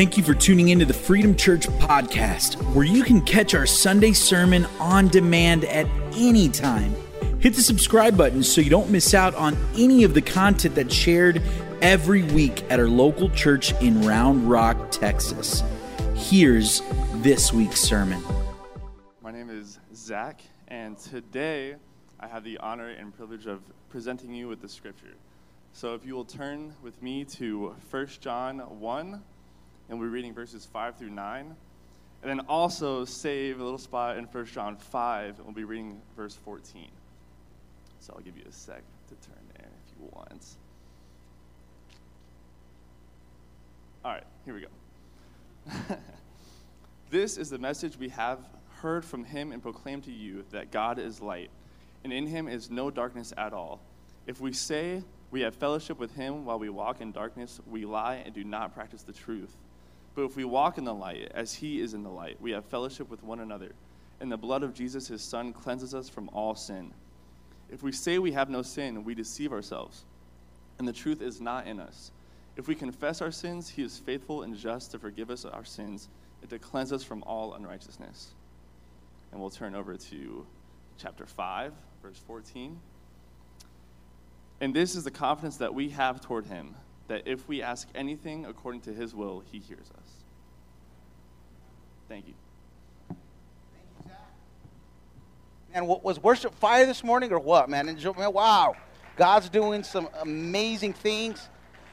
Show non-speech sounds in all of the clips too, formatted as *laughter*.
Thank you for tuning into the Freedom Church podcast, where you can catch our Sunday sermon on demand at any time. Hit the subscribe button so you don't miss out on any of the content that's shared every week at our local church in Round Rock, Texas. Here's this week's sermon. My name is Zach, and today I have the honor and privilege of presenting you with the scripture. So if you will turn with me to 1 John 1 and we're reading verses 5 through 9. And then also save a little spot in 1 John 5, and we'll be reading verse 14. So I'll give you a sec to turn there if you want. All right, here we go. *laughs* this is the message we have heard from him and proclaimed to you that God is light, and in him is no darkness at all. If we say we have fellowship with him while we walk in darkness, we lie and do not practice the truth. But if we walk in the light, as he is in the light, we have fellowship with one another. And the blood of Jesus, his son, cleanses us from all sin. If we say we have no sin, we deceive ourselves, and the truth is not in us. If we confess our sins, he is faithful and just to forgive us our sins and to cleanse us from all unrighteousness. And we'll turn over to chapter 5, verse 14. And this is the confidence that we have toward him that if we ask anything according to his will, he hears us. Thank you. Thank you. And what was worship fire this morning or what, man? Man? Wow. God's doing some amazing things.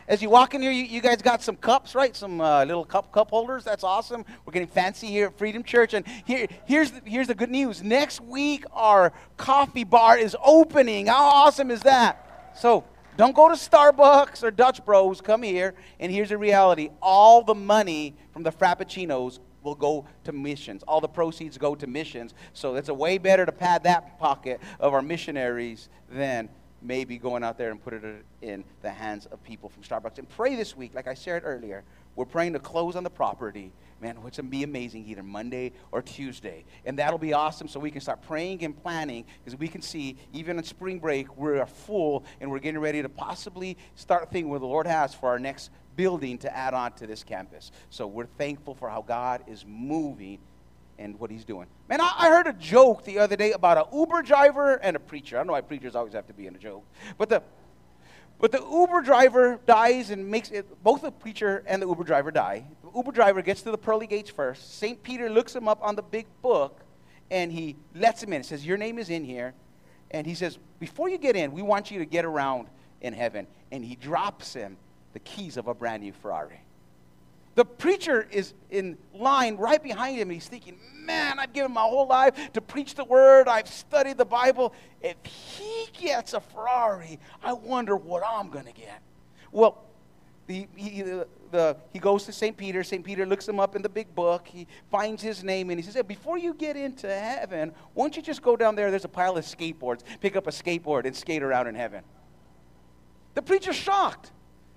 As you walk in here, you, you guys got some cups, right? Some uh, little cup cup holders. That's awesome. We're getting fancy here at Freedom Church. And here, here's, the, here's the good news. Next week, our coffee bar is opening. How awesome is that? So don't go to Starbucks or Dutch Bros. Come here, and here's the reality all the money from the Frappuccinos will go to missions. All the proceeds go to missions. So it's a way better to pad that pocket of our missionaries than maybe going out there and put it in the hands of people from Starbucks. And pray this week, like I shared earlier, we're praying to close on the property man, going to be amazing either Monday or Tuesday. And that'll be awesome so we can start praying and planning because we can see, even on spring break, we're full and we're getting ready to possibly start thinking what the Lord has for our next building to add on to this campus. So we're thankful for how God is moving and what he's doing. Man, I, I, heard a joke the other day about an Uber driver and a preacher. I don't know why preachers always have to be in a joke. But the but the Uber driver dies and makes it, both the preacher and the Uber driver die. The Uber driver gets to the pearly gates first. St. Peter looks him up on the big book and he lets him in. He says, Your name is in here. And he says, Before you get in, we want you to get around in heaven. And he drops him the keys of a brand new Ferrari. The preacher is in line right behind him, and he's thinking, Man, I've given my whole life to preach the word. I've studied the Bible. If he gets a Ferrari, I wonder what I'm going to get. Well, the, he, the, the, he goes to St. Peter. St. Peter looks him up in the big book. He finds his name and he says, hey, Before you get into heaven, won't you just go down there? There's a pile of skateboards. Pick up a skateboard and skate around in heaven. The preacher's shocked.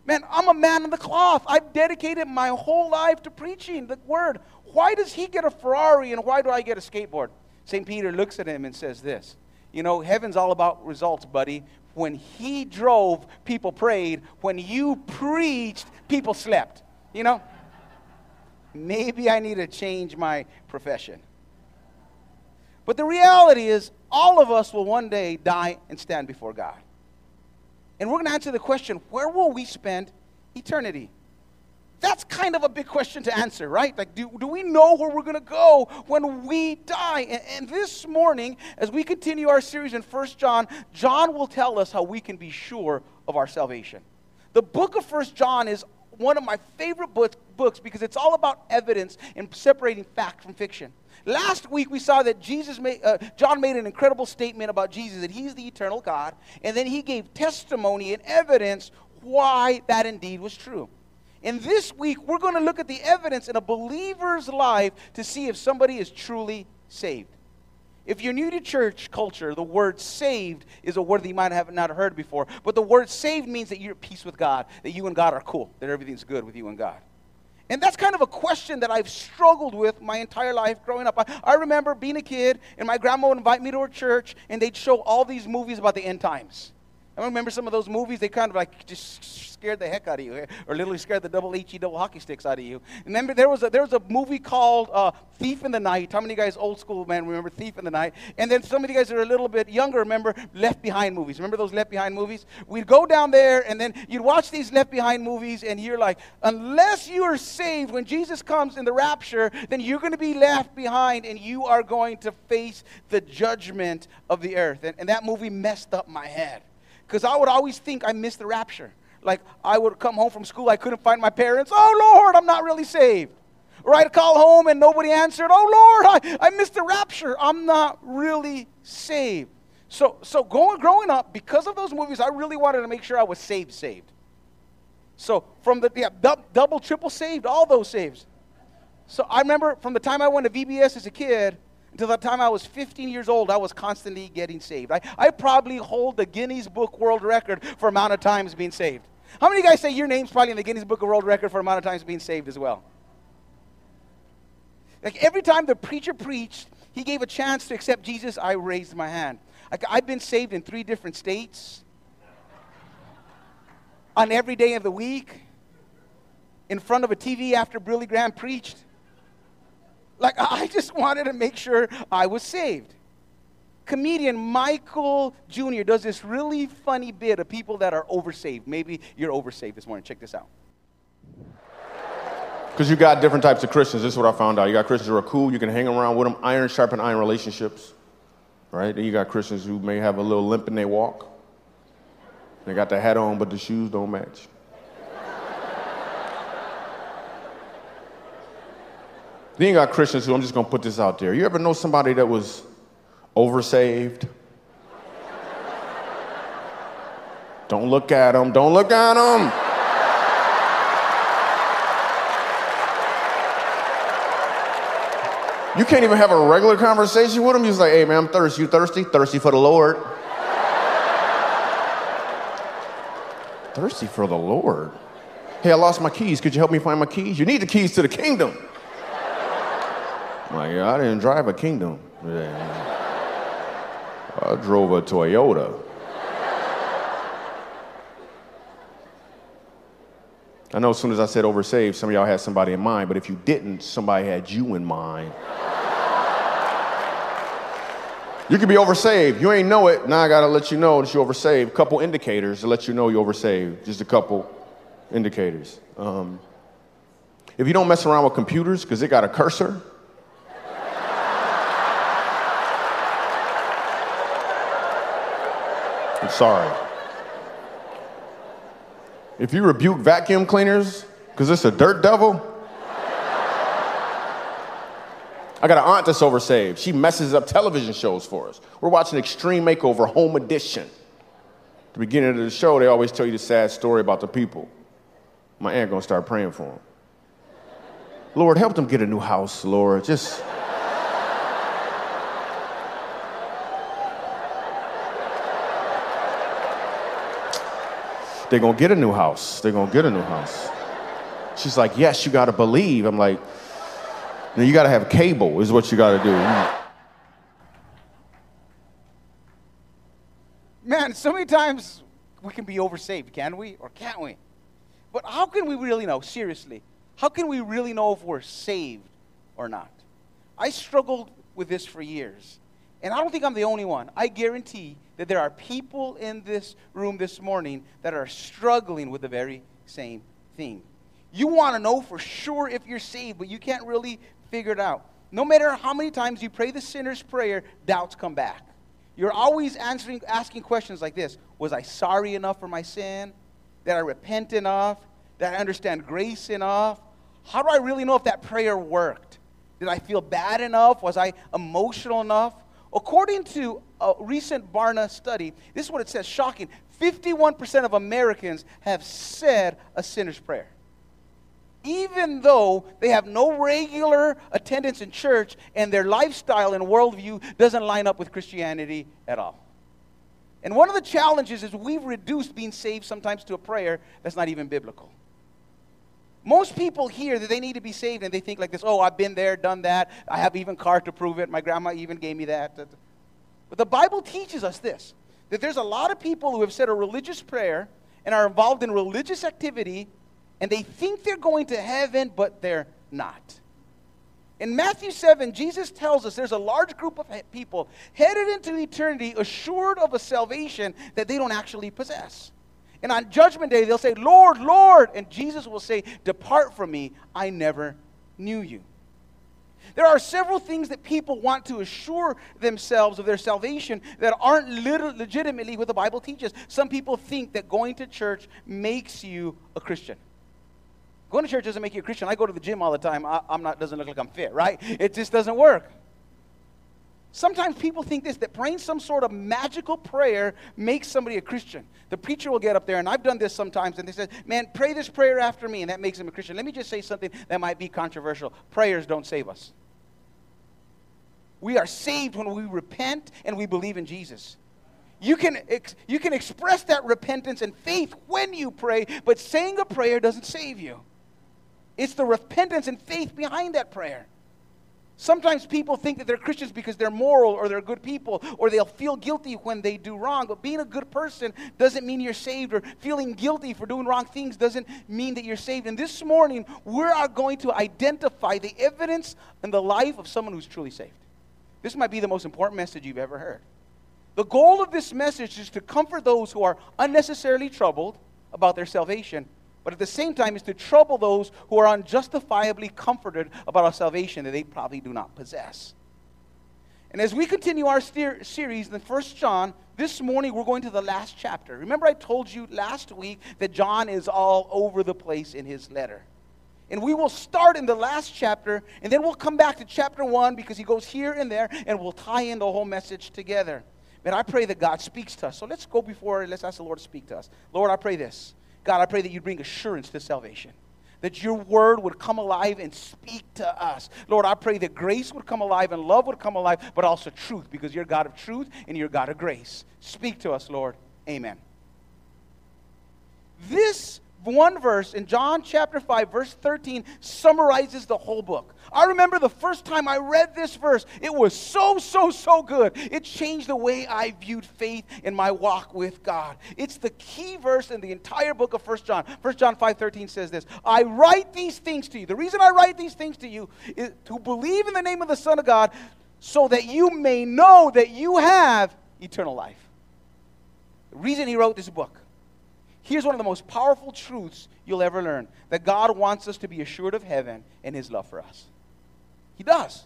Man, I'm a man of the cloth. I've dedicated my whole life to preaching the word. Why does he get a Ferrari and why do I get a skateboard? St. Peter looks at him and says this You know, heaven's all about results, buddy. When he drove, people prayed. When you preached, people slept. You know? Maybe I need to change my profession. But the reality is, all of us will one day die and stand before God. And we're going to answer the question where will we spend eternity? That's kind of a big question to answer, right? Like, do, do we know where we're going to go when we die? And, and, this morning, as we continue our series in First John, John will tell us how we can be sure of our salvation. The book of First John is one of my favorite books, books because it's all about evidence and separating fact from fiction. Last week we saw that Jesus made, uh, John made an incredible statement about Jesus that he's the eternal God, and then he gave testimony and evidence why that indeed was true. And this week we're going to look at the evidence in a believer's life to see if somebody is truly saved. If you're new to church culture, the word saved is a word that you might have not heard before. But the word saved means that you're at peace with God, that you and God are cool, that everything's good with you and God. And that's kind of a question that I've struggled with my entire life growing up. I, I, remember being a kid, and my grandma would invite me to her church, and they'd show all these movies about the end times I remember some of those movies, they kind of like just scared the heck out of you, or literally scared the double HE double hockey sticks out of you. Remember, there was a, there was a movie called uh, Thief in the Night. How many of you guys, old school man, remember Thief in the Night? And then some of you guys that are a little bit younger remember Left Behind movies. Remember those Left Behind movies? We'd go down there, and then you'd watch these Left Behind movies, and you're like, unless you are saved when Jesus comes in the rapture, then you're going to be left behind, and you are going to face the judgment of the earth. And, and that movie messed up my head because I would always think I missed the rapture. Like I would come home from school, I couldn't find my parents. Oh Lord, I'm not really saved. Or I'd call home and nobody answered. Oh Lord, I, I missed the rapture. I'm not really saved. So, so going, growing up, because of those movies, I really wanted to make sure I was saved, saved. So from the yeah, double, triple saved, all those saves. So I remember from the time I went to VBS as a kid until the time I was 15 years old, I was constantly getting saved. I, I probably hold the Guinness Book World Record for amount of times being saved. How many guys say your name's probably in the Guinness Book of World Record for amount of times being saved as well? Like every time the preacher preached, he gave a chance to accept Jesus, I raised my hand. Like I've been saved in three different states, on every day of the week, in front of a TV after Billy Graham preached. Like, I just wanted to make sure I was saved. Comedian Michael Jr. does this really funny bit of people that are oversaved. Maybe you're oversaved this morning. Check this out. Because you got different types of Christians. This is what I found out. You got Christians who are cool, you can hang around with them, iron sharpen iron relationships. Right? Then you got Christians who may have a little limp in their walk. They got the hat on, but the shoes don't match. Then you got Christians who, I'm just going to put this out there. You ever know somebody that was oversaved? don't look at them. Don't look at them. You can't even have a regular conversation with him. He's like, hey, man, I'm thirsty. You thirsty? Thirsty for the Lord. thirsty for the Lord. Hey, I lost my keys. Could you help me find my keys? You need the keys to the kingdom. Like, I didn't drive a Kingdom. I drove a Toyota. I know as soon as I said oversaved, some of y'all had somebody in mind, but if you didn't, somebody had you in mind. You could be oversaved. You ain't know it. Now I gotta let you know that you're oversaved. Couple indicators to let you know you're oversaved. Just a couple indicators. Um, if you don't mess around with computers because they got a cursor, Sorry. If you rebuke vacuum cleaners because it's a dirt devil, I got an aunt that's oversaved. She messes up television shows for us. We're watching Extreme Makeover Home Edition. At the beginning of the show, they always tell you the sad story about the people. My aunt gonna start praying for them. Lord, help them get a new house, Lord. Just They're to get a new house. They're to get a new house. She's like, Yes, you got to believe. I'm like, No, you got to have cable, is what you got to do. Man, so many times we can be oversaved, can we? Or can't we? But how can we really know, seriously? How can we really know if we're saved or not? I struggled with this for years. And I don't think I'm the only one. I guarantee that there are people in this room this morning that are struggling with the very same thing. You want to know for sure if you're saved, but you can't really figure it out. No matter how many times you pray the sinner's prayer, doubts come back. You're always answering, asking questions like this Was I sorry enough for my sin? Did I repent enough? Did I understand grace enough? How do I really know if that prayer worked? Did I feel bad enough? Was I emotional enough? According to a recent Barna study, this is what it says shocking 51% of Americans have said a sinner's prayer. Even though they have no regular attendance in church and their lifestyle and worldview doesn't line up with Christianity at all. And one of the challenges is we've reduced being saved sometimes to a prayer that's not even biblical. Most people hear that they need to be saved and they think like this oh, I've been there, done that. I have even card to prove it. My grandma even gave me that. But the Bible teaches us this that there's a lot of people who have said a religious prayer and are involved in religious activity, and they think they're going to heaven, but they're not. In Matthew 7, Jesus tells us there's a large group of people headed into eternity assured of a salvation that they don't actually possess. And on Judgment Day, they'll say, Lord, Lord. And Jesus will say, Depart from me, I never knew you. There are several things that people want to assure themselves of their salvation that aren't legitimately what the Bible teaches. Some people think that going to church makes you a Christian. Going to church doesn't make you a Christian. I go to the gym all the time. I, am not, doesn't look like I'm fit, right? It just doesn't work. Sometimes people think this that praying some sort of magical prayer makes somebody a Christian. The preacher will get up there, and I've done this sometimes, and they say, Man, pray this prayer after me, and that makes them a Christian. Let me just say something that might be controversial. Prayers don't save us. We are saved when we repent and we believe in Jesus. You can, ex- you can express that repentance and faith when you pray, but saying a prayer doesn't save you. It's the repentance and faith behind that prayer. Sometimes people think that they're Christians because they're moral or they're good people or they'll feel guilty when they do wrong. But being a good person doesn't mean you're saved, or feeling guilty for doing wrong things doesn't mean that you're saved. And this morning, we are going to identify the evidence in the life of someone who's truly saved. This might be the most important message you've ever heard. The goal of this message is to comfort those who are unnecessarily troubled about their salvation but at the same time is to trouble those who are unjustifiably comforted about a salvation that they probably do not possess. And as we continue our steer- series in First John, this morning we're going to the last chapter. Remember, I told you last week that John is all over the place in his letter. And we will start in the last chapter, and then we'll come back to chapter one because he goes here and there, and we'll tie in the whole message together. Man, I pray that God speaks to us. So let's go before, let's ask the Lord to speak to us. Lord, I pray this God, I pray that you bring assurance to salvation. That your word would come alive and speak to us. Lord, I pray that grace would come alive and love would come alive, but also truth, because you're God of truth and you're God of grace. Speak to us, Lord. Amen. This one verse in John chapter 5, verse 13, summarizes the whole book. I remember the first time I read this verse, it was so, so, so good. It changed the way I viewed faith in my walk with God. It's the key verse in the entire book of First John. First John 5 13 says this I write these things to you. The reason I write these things to you is to believe in the name of the Son of God so that you may know that you have eternal life. The reason he wrote this book Here's one of the most powerful truths you'll ever learn that God wants us to be assured of heaven and his love for us. He does.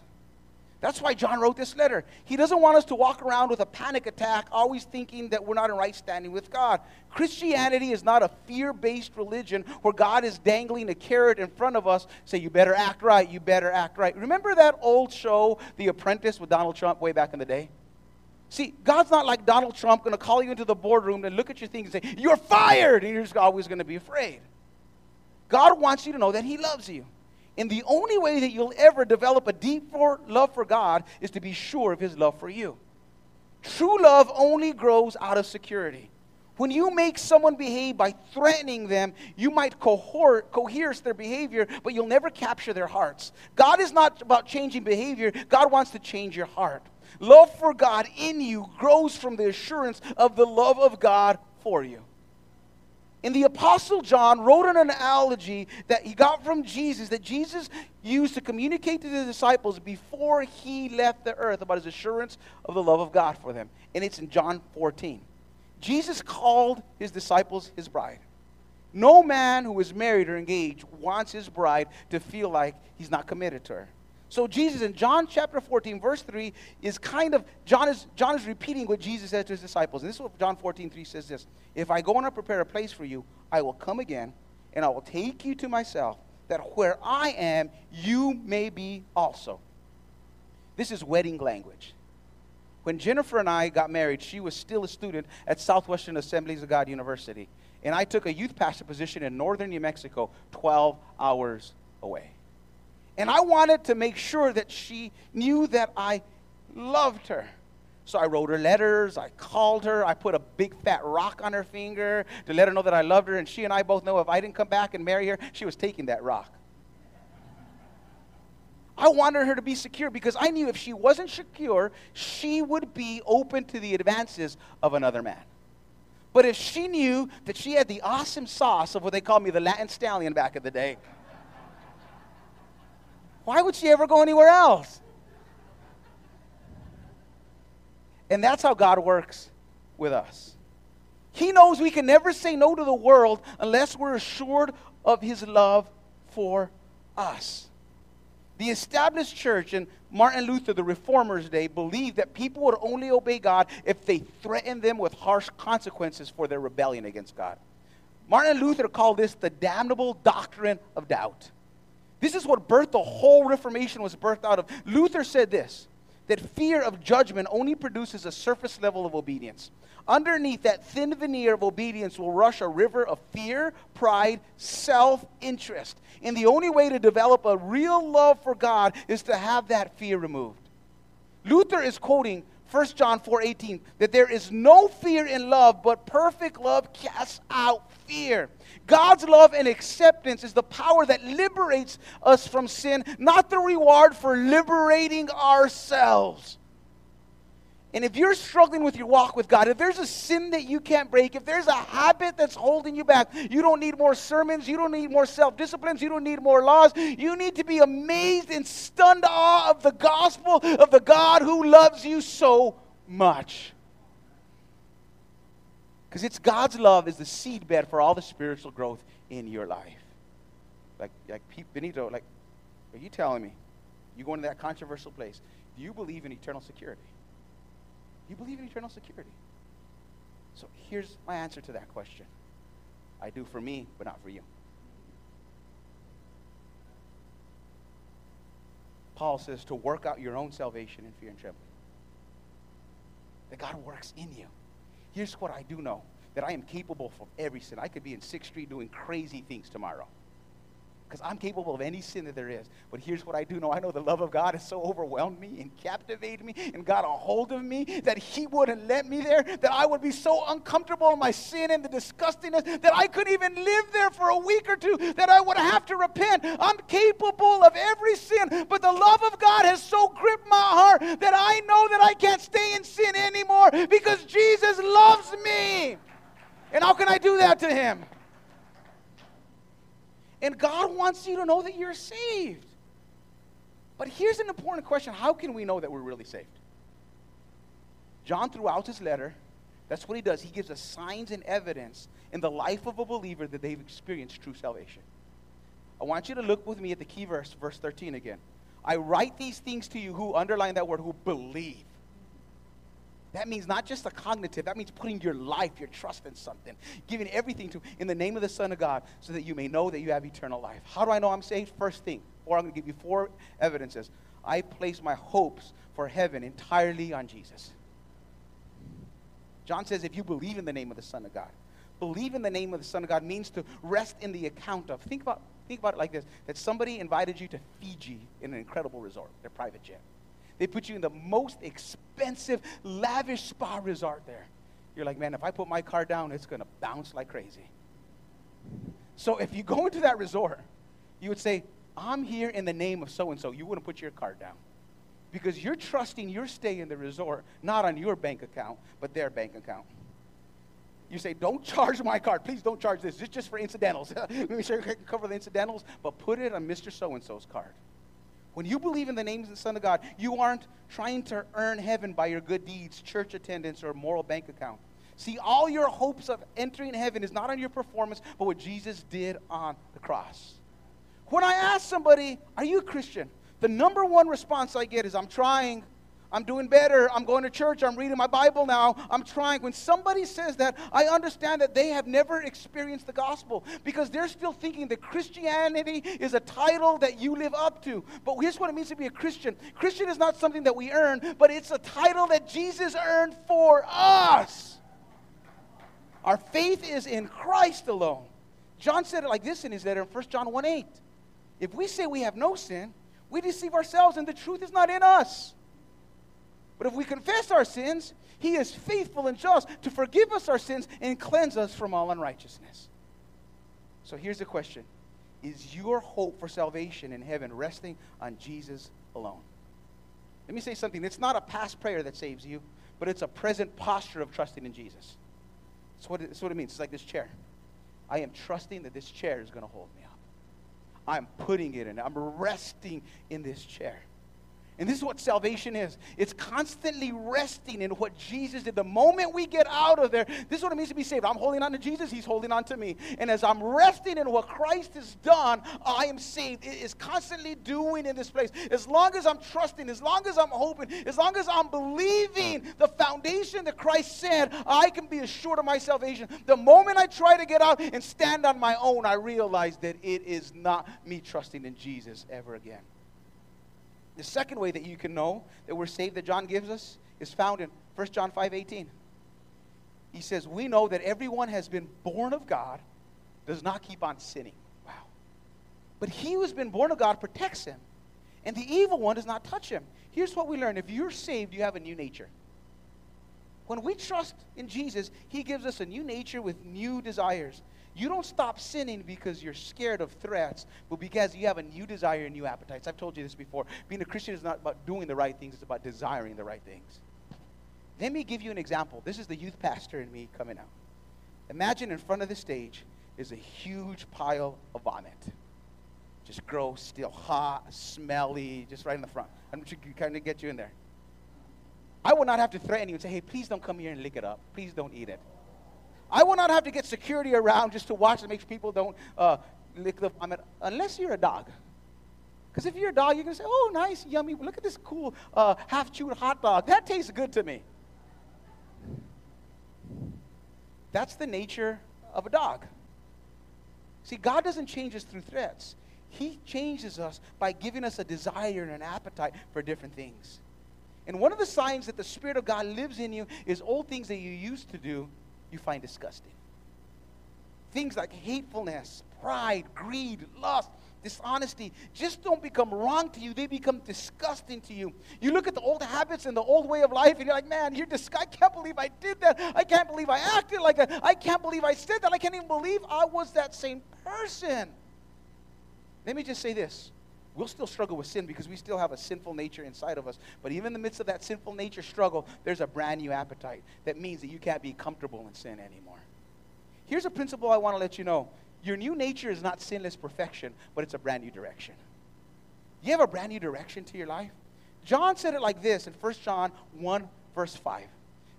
That's why John wrote this letter. He doesn't want us to walk around with a panic attack, always thinking that we're not in right standing with God. Christianity is not a fear based religion where God is dangling a carrot in front of us, say, You better act right, you better act right. Remember that old show, The Apprentice, with Donald Trump way back in the day? See, God's not like Donald Trump going to call you into the boardroom and look at your things and say, You're fired! And you're just always going to be afraid. God wants you to know that He loves you. And the only way that you'll ever develop a deep love for God is to be sure of His love for you. True love only grows out of security. When you make someone behave by threatening them, you might cohort, coerce their behavior, but you'll never capture their hearts. God is not about changing behavior, God wants to change your heart. Love for God in you grows from the assurance of the love of God for you. And the Apostle John wrote an analogy that he got from Jesus, that Jesus used to communicate to the disciples before he left the earth about his assurance of the love of God for them. And it's in John 14. Jesus called his disciples his bride. No man who is married or engaged wants his bride to feel like he's not committed to her. So Jesus in John chapter 14, verse 3, is kind of, John is, John is repeating what Jesus said to his disciples. And this is what John 14, 3 says this. If I go and prepare a place for you, I will come again, and I will take you to myself, that where I am, you may be also. This is wedding language. When Jennifer and I got married, she was still a student at Southwestern Assemblies of God University. And I took a youth pastor position in northern New Mexico, 12 hours away. And I wanted to make sure that she knew that I loved her. So I wrote her letters, I called her, I put a big fat rock on her finger to let her know that I loved her. And she and I both know if I didn't come back and marry her, she was taking that rock. I wanted her to be secure because I knew if she wasn't secure, she would be open to the advances of another man. But if she knew that she had the awesome sauce of what they called me the Latin stallion back in the day, why would she ever go anywhere else? And that's how God works with us. He knows we can never say no to the world unless we're assured of His love for us. The established church and Martin Luther, the reformers' day, believed that people would only obey God if they threatened them with harsh consequences for their rebellion against God. Martin Luther called this the damnable doctrine of doubt. This is what birthed the whole Reformation was birthed out of. Luther said this that fear of judgment only produces a surface level of obedience. Underneath that thin veneer of obedience will rush a river of fear, pride, self interest. And the only way to develop a real love for God is to have that fear removed. Luther is quoting 1 John 4:18 that there is no fear in love, but perfect love casts out fear. God's love and acceptance is the power that liberates us from sin, not the reward for liberating ourselves. And if you're struggling with your walk with God, if there's a sin that you can't break, if there's a habit that's holding you back, you don't need more sermons, you don't need more self disciplines, you don't need more laws. You need to be amazed and stunned awe of the gospel of the God who loves you so much. Because it's God's love is the seedbed for all the spiritual growth in your life. Like, like Pete Benito, like, are you telling me you go into that controversial place? Do you believe in eternal security? You believe in eternal security. So here's my answer to that question I do for me, but not for you. Paul says to work out your own salvation in fear and trembling. That God works in you. Here's what I do know that I am capable of every sin. I could be in 6th Street doing crazy things tomorrow because I'm capable of any sin that there is. But here's what I do know I know the love of God has so overwhelmed me and captivated me and got a hold of me that He wouldn't let me there, that I would be so uncomfortable in my sin and the disgustingness that I couldn't even live there for a week or two, that I would have to repent. I'm capable of every sin, but the love of God has so gripped my heart that I know that I can't stay in sin anymore because Jesus loves me. And how can I do that to Him? And God wants you to know that you're saved. But here's an important question how can we know that we're really saved? John, throughout his letter, that's what he does. He gives us signs and evidence in the life of a believer that they've experienced true salvation. I want you to look with me at the key verse, verse 13 again. I write these things to you who, underline that word, who believe. That means not just a cognitive, that means putting your life, your trust in something, giving everything to in the name of the Son of God so that you may know that you have eternal life. How do I know I'm saved? First thing, or I'm going to give you four evidences. I place my hopes for heaven entirely on Jesus. John says, if you believe in the name of the Son of God, believe in the name of the Son of God means to rest in the account of. Think about, think about it like this that somebody invited you to Fiji in an incredible resort, their private jet. They put you in the most expensive, lavish spa resort there. You're like, man, if I put my car down, it's going to bounce like crazy. So if you go into that resort, you would say, I'm here in the name of so and so. You wouldn't put your card down because you're trusting your stay in the resort not on your bank account, but their bank account. You say, don't charge my card. Please don't charge this. It's just for incidentals. *laughs* Make sure you can cover the incidentals, but put it on Mr. So and so's card. When you believe in the name of the Son of God, you aren't trying to earn heaven by your good deeds, church attendance, or moral bank account. See, all your hopes of entering heaven is not on your performance, but what Jesus did on the cross. When I ask somebody, Are you a Christian? the number one response I get is, I'm trying. I'm doing better. I'm going to church. I'm reading my Bible now. I'm trying. When somebody says that, I understand that they have never experienced the gospel because they're still thinking that Christianity is a title that you live up to. But here's what it means to be a Christian Christian is not something that we earn, but it's a title that Jesus earned for us. Our faith is in Christ alone. John said it like this in his letter in 1 John 1 8. If we say we have no sin, we deceive ourselves and the truth is not in us. But if we confess our sins, he is faithful and just to forgive us our sins and cleanse us from all unrighteousness. So here's the question is your hope for salvation in heaven resting on Jesus alone. Let me say something. It's not a past prayer that saves you, but it's a present posture of trusting in Jesus. That's what it, that's what it means. It's like this chair. I am trusting that this chair is going to hold me up. I'm putting it in. I'm resting in this chair. And this is what salvation is it's constantly resting in what Jesus did. The moment we get out of there, this is what it means to be saved. I'm holding on to Jesus, He's holding on to me. And as I'm resting in what Christ has done, I am saved. It is constantly doing in this place. As long as I'm trusting, as long as I'm hoping, as long as I'm believing mm. the foundation that Christ said, I can be assured of my salvation. The moment I try to get out and stand on my own, I realize that it is not me trusting in Jesus ever again. The second way that you can know that we're saved that John gives us is found in 1 John 5 18. He says, We know that everyone has been born of God does not keep on sinning. Wow. But he who has been born of God protects him, and the evil one does not touch him. Here's what we learn if you're saved, you have a new nature. When we trust in Jesus, he gives us a new nature with new desires. You don't stop sinning because you're scared of threats, but because you have a new desire and new appetites. I've told you this before. Being a Christian is not about doing the right things, it's about desiring the right things. Let me give you an example. This is the youth pastor and me coming out. Imagine in front of the stage is a huge pile of vomit. Just gross, still hot, smelly, just right in the front. I'm just kind of get you in there. I would not have to threaten you and say, hey, please don't come here and lick it up. Please don't eat it. I will not have to get security around just to watch and make sure people don't uh, lick the vomit unless you're a dog. Because if you're a dog, you're going to say, oh, nice, yummy, look at this cool uh, half chewed hot dog. That tastes good to me. That's the nature of a dog. See, God doesn't change us through threats. He changes us by giving us a desire and an appetite for different things. And one of the signs that the Spirit of God lives in you is old things that you used to do you find disgusting. Things like hatefulness, pride, greed, lust, dishonesty just don't become wrong to you, they become disgusting to you. You look at the old habits and the old way of life, and you're like, man, you're dis- I can't believe I did that. I can't believe I acted like that. I can't believe I said that. I can't even believe I was that same person. Let me just say this. We'll still struggle with sin because we still have a sinful nature inside of us. But even in the midst of that sinful nature struggle, there's a brand new appetite. That means that you can't be comfortable in sin anymore. Here's a principle I want to let you know your new nature is not sinless perfection, but it's a brand new direction. You have a brand new direction to your life? John said it like this in 1 John 1, verse 5.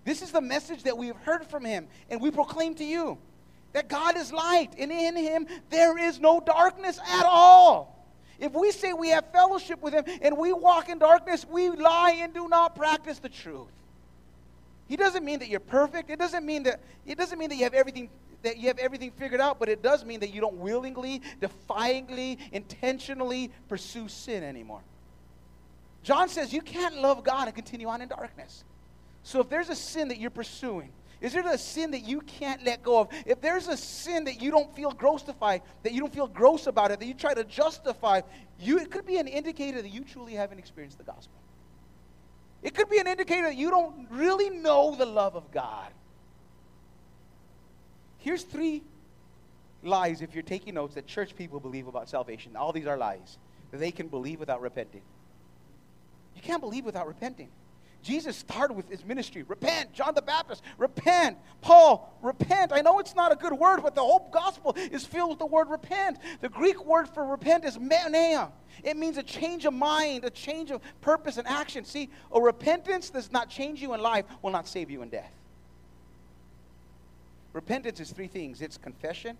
This is the message that we have heard from him, and we proclaim to you that God is light, and in him there is no darkness at all. If we say we have fellowship with him and we walk in darkness, we lie and do not practice the truth. He doesn't mean that you're perfect. It doesn't mean that it doesn't mean that you have everything that you have everything figured out, but it does mean that you don't willingly, defiantly, intentionally pursue sin anymore. John says you can't love God and continue on in darkness. So if there's a sin that you're pursuing, is there a sin that you can't let go of? If there's a sin that you don't feel grossified, that you don't feel gross about it, that you try to justify, you, it could be an indicator that you truly haven't experienced the gospel. It could be an indicator that you don't really know the love of God. Here's three lies, if you're taking notes, that church people believe about salvation. All these are lies. That they can believe without repenting. You can't believe without repenting. Jesus started with his ministry. Repent. John the Baptist, repent. Paul, repent. I know it's not a good word, but the whole gospel is filled with the word repent. The Greek word for repent is metanoia. It means a change of mind, a change of purpose and action. See, a repentance does not change you in life, will not save you in death. Repentance is three things it's confession.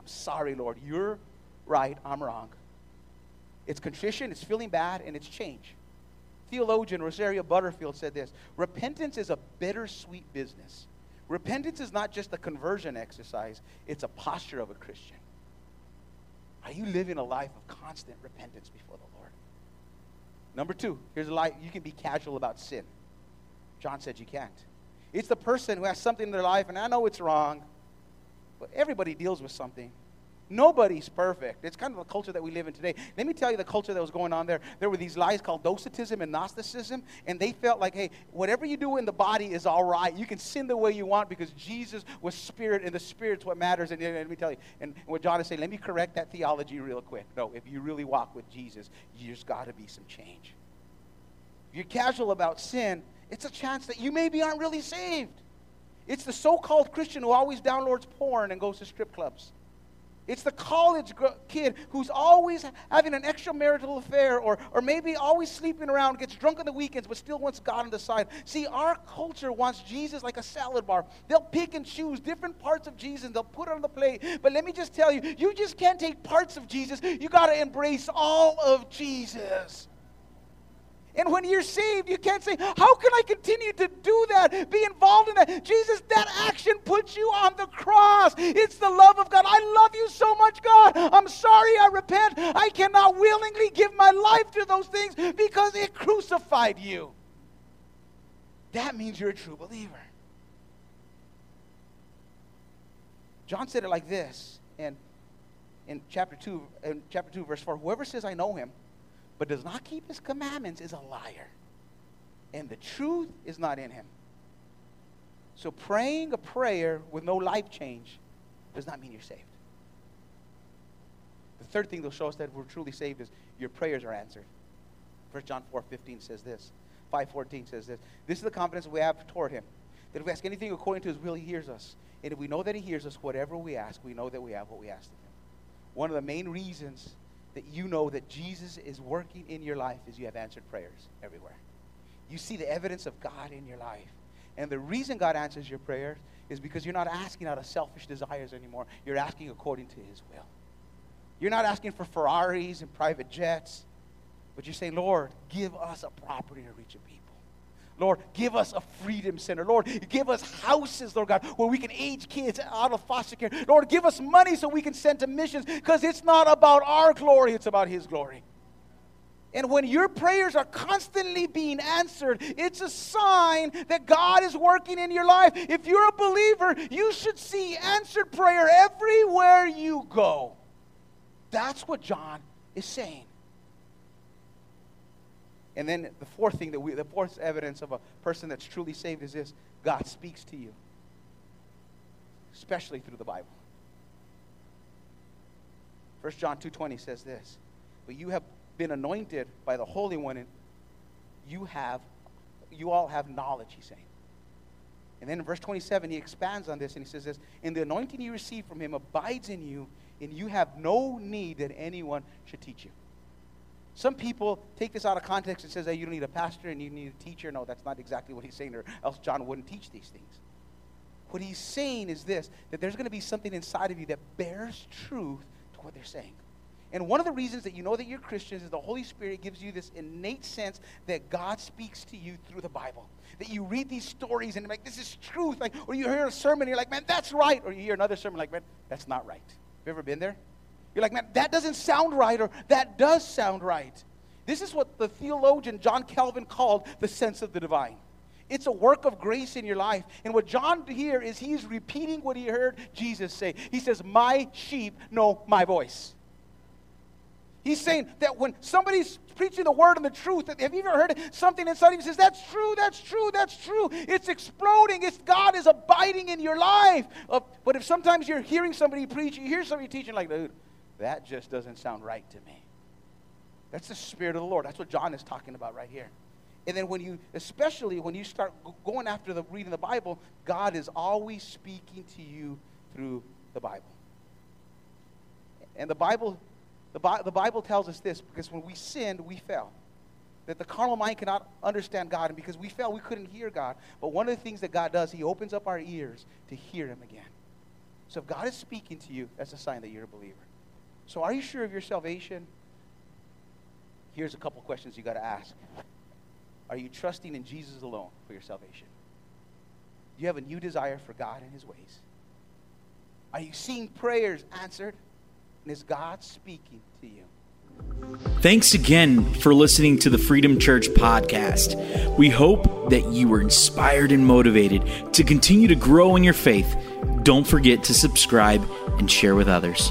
I'm sorry, Lord. You're right. I'm wrong. It's contrition, it's feeling bad, and it's change. Theologian Rosaria Butterfield said this Repentance is a bittersweet business. Repentance is not just a conversion exercise, it's a posture of a Christian. Are you living a life of constant repentance before the Lord? Number two, here's a lie you can be casual about sin. John said you can't. It's the person who has something in their life, and I know it's wrong, but everybody deals with something. Nobody's perfect. It's kind of the culture that we live in today. Let me tell you the culture that was going on there. There were these lies called docetism and Gnosticism, and they felt like, hey, whatever you do in the body is all right. You can sin the way you want because Jesus was spirit, and the spirit's what matters. And, and let me tell you, and what John is saying, let me correct that theology real quick. No, if you really walk with Jesus, there's got to be some change. If you're casual about sin, it's a chance that you maybe aren't really saved. It's the so called Christian who always downloads porn and goes to strip clubs. It's the college kid who's always having an extramarital affair or, or maybe always sleeping around, gets drunk on the weekends, but still wants God on the side. See, our culture wants Jesus like a salad bar. They'll pick and choose different parts of Jesus and they'll put it on the plate. But let me just tell you, you just can't take parts of Jesus. You got to embrace all of Jesus. And when you're saved, you can't say, How can I continue to do that? Be involved in that. Jesus, that action puts you on the cross. It's the love of God. I love you so much, God. I'm sorry I repent. I cannot willingly give my life to those things because it crucified you. That means you're a true believer. John said it like this in, in chapter 2, in chapter 2, verse 4. Whoever says I know him but does not keep his commandments is a liar. And the truth is not in him. So praying a prayer with no life change does not mean you're saved. The third thing show us that we're truly saved is your prayers are answered. 1 John 4 15 says this. 514 says this. This is the confidence we have toward him. That if we ask anything according to his will, he hears us. And if we know that he hears us, whatever we ask, we know that we have what we asked of him. One of the main reasons that you know that Jesus is working in your life as you have answered prayers everywhere. You see the evidence of God in your life. And the reason God answers your prayers is because you're not asking out of selfish desires anymore. You're asking according to His will. You're not asking for Ferraris and private jets, but you're saying, Lord, give us a property to reach a people. Lord, give us a freedom center. Lord, give us houses, Lord God, where we can age kids out of foster care. Lord, give us money so we can send to missions because it's not about our glory, it's about His glory. And when your prayers are constantly being answered, it's a sign that God is working in your life. If you're a believer, you should see answered prayer everywhere you go. That's what John is saying. And then the fourth thing that we, the fourth evidence of a person that's truly saved is this God speaks to you, especially through the Bible. 1 John 2.20 says this, but you have been anointed by the Holy One, and you have, you all have knowledge, he's saying. And then in verse 27, he expands on this and he says this, and the anointing you receive from him abides in you, and you have no need that anyone should teach you. Some people take this out of context and says, hey, you don't need a pastor and you need a teacher. No, that's not exactly what he's saying, or else John wouldn't teach these things. What he's saying is this that there's going to be something inside of you that bears truth to what they're saying. And one of the reasons that you know that you're Christians is the Holy Spirit gives you this innate sense that God speaks to you through the Bible. That you read these stories and you're like, this is truth. Like, or you hear a sermon and you're like, man, that's right. Or you hear another sermon like, man, that's not right. Have you ever been there? You're like, man, that doesn't sound right, or that does sound right. This is what the theologian John Calvin called the sense of the divine. It's a work of grace in your life. And what John here is he's repeating what he heard Jesus say. He says, My sheep know my voice. He's saying that when somebody's preaching the word and the truth, have you ever heard something inside you says, That's true, that's true, that's true. It's exploding. It's God is abiding in your life. But if sometimes you're hearing somebody preach, you hear somebody teaching like, dude, that just doesn't sound right to me. That's the Spirit of the Lord. That's what John is talking about right here. And then when you, especially when you start going after the reading the Bible, God is always speaking to you through the Bible. And the Bible, the, Bi- the Bible tells us this because when we sinned, we fell. That the carnal mind cannot understand God, and because we fell, we couldn't hear God. But one of the things that God does, He opens up our ears to hear Him again. So if God is speaking to you, that's a sign that you're a believer. So, are you sure of your salvation? Here's a couple questions you got to ask. Are you trusting in Jesus alone for your salvation? Do you have a new desire for God and His ways? Are you seeing prayers answered? And is God speaking to you? Thanks again for listening to the Freedom Church podcast. We hope that you were inspired and motivated to continue to grow in your faith. Don't forget to subscribe and share with others.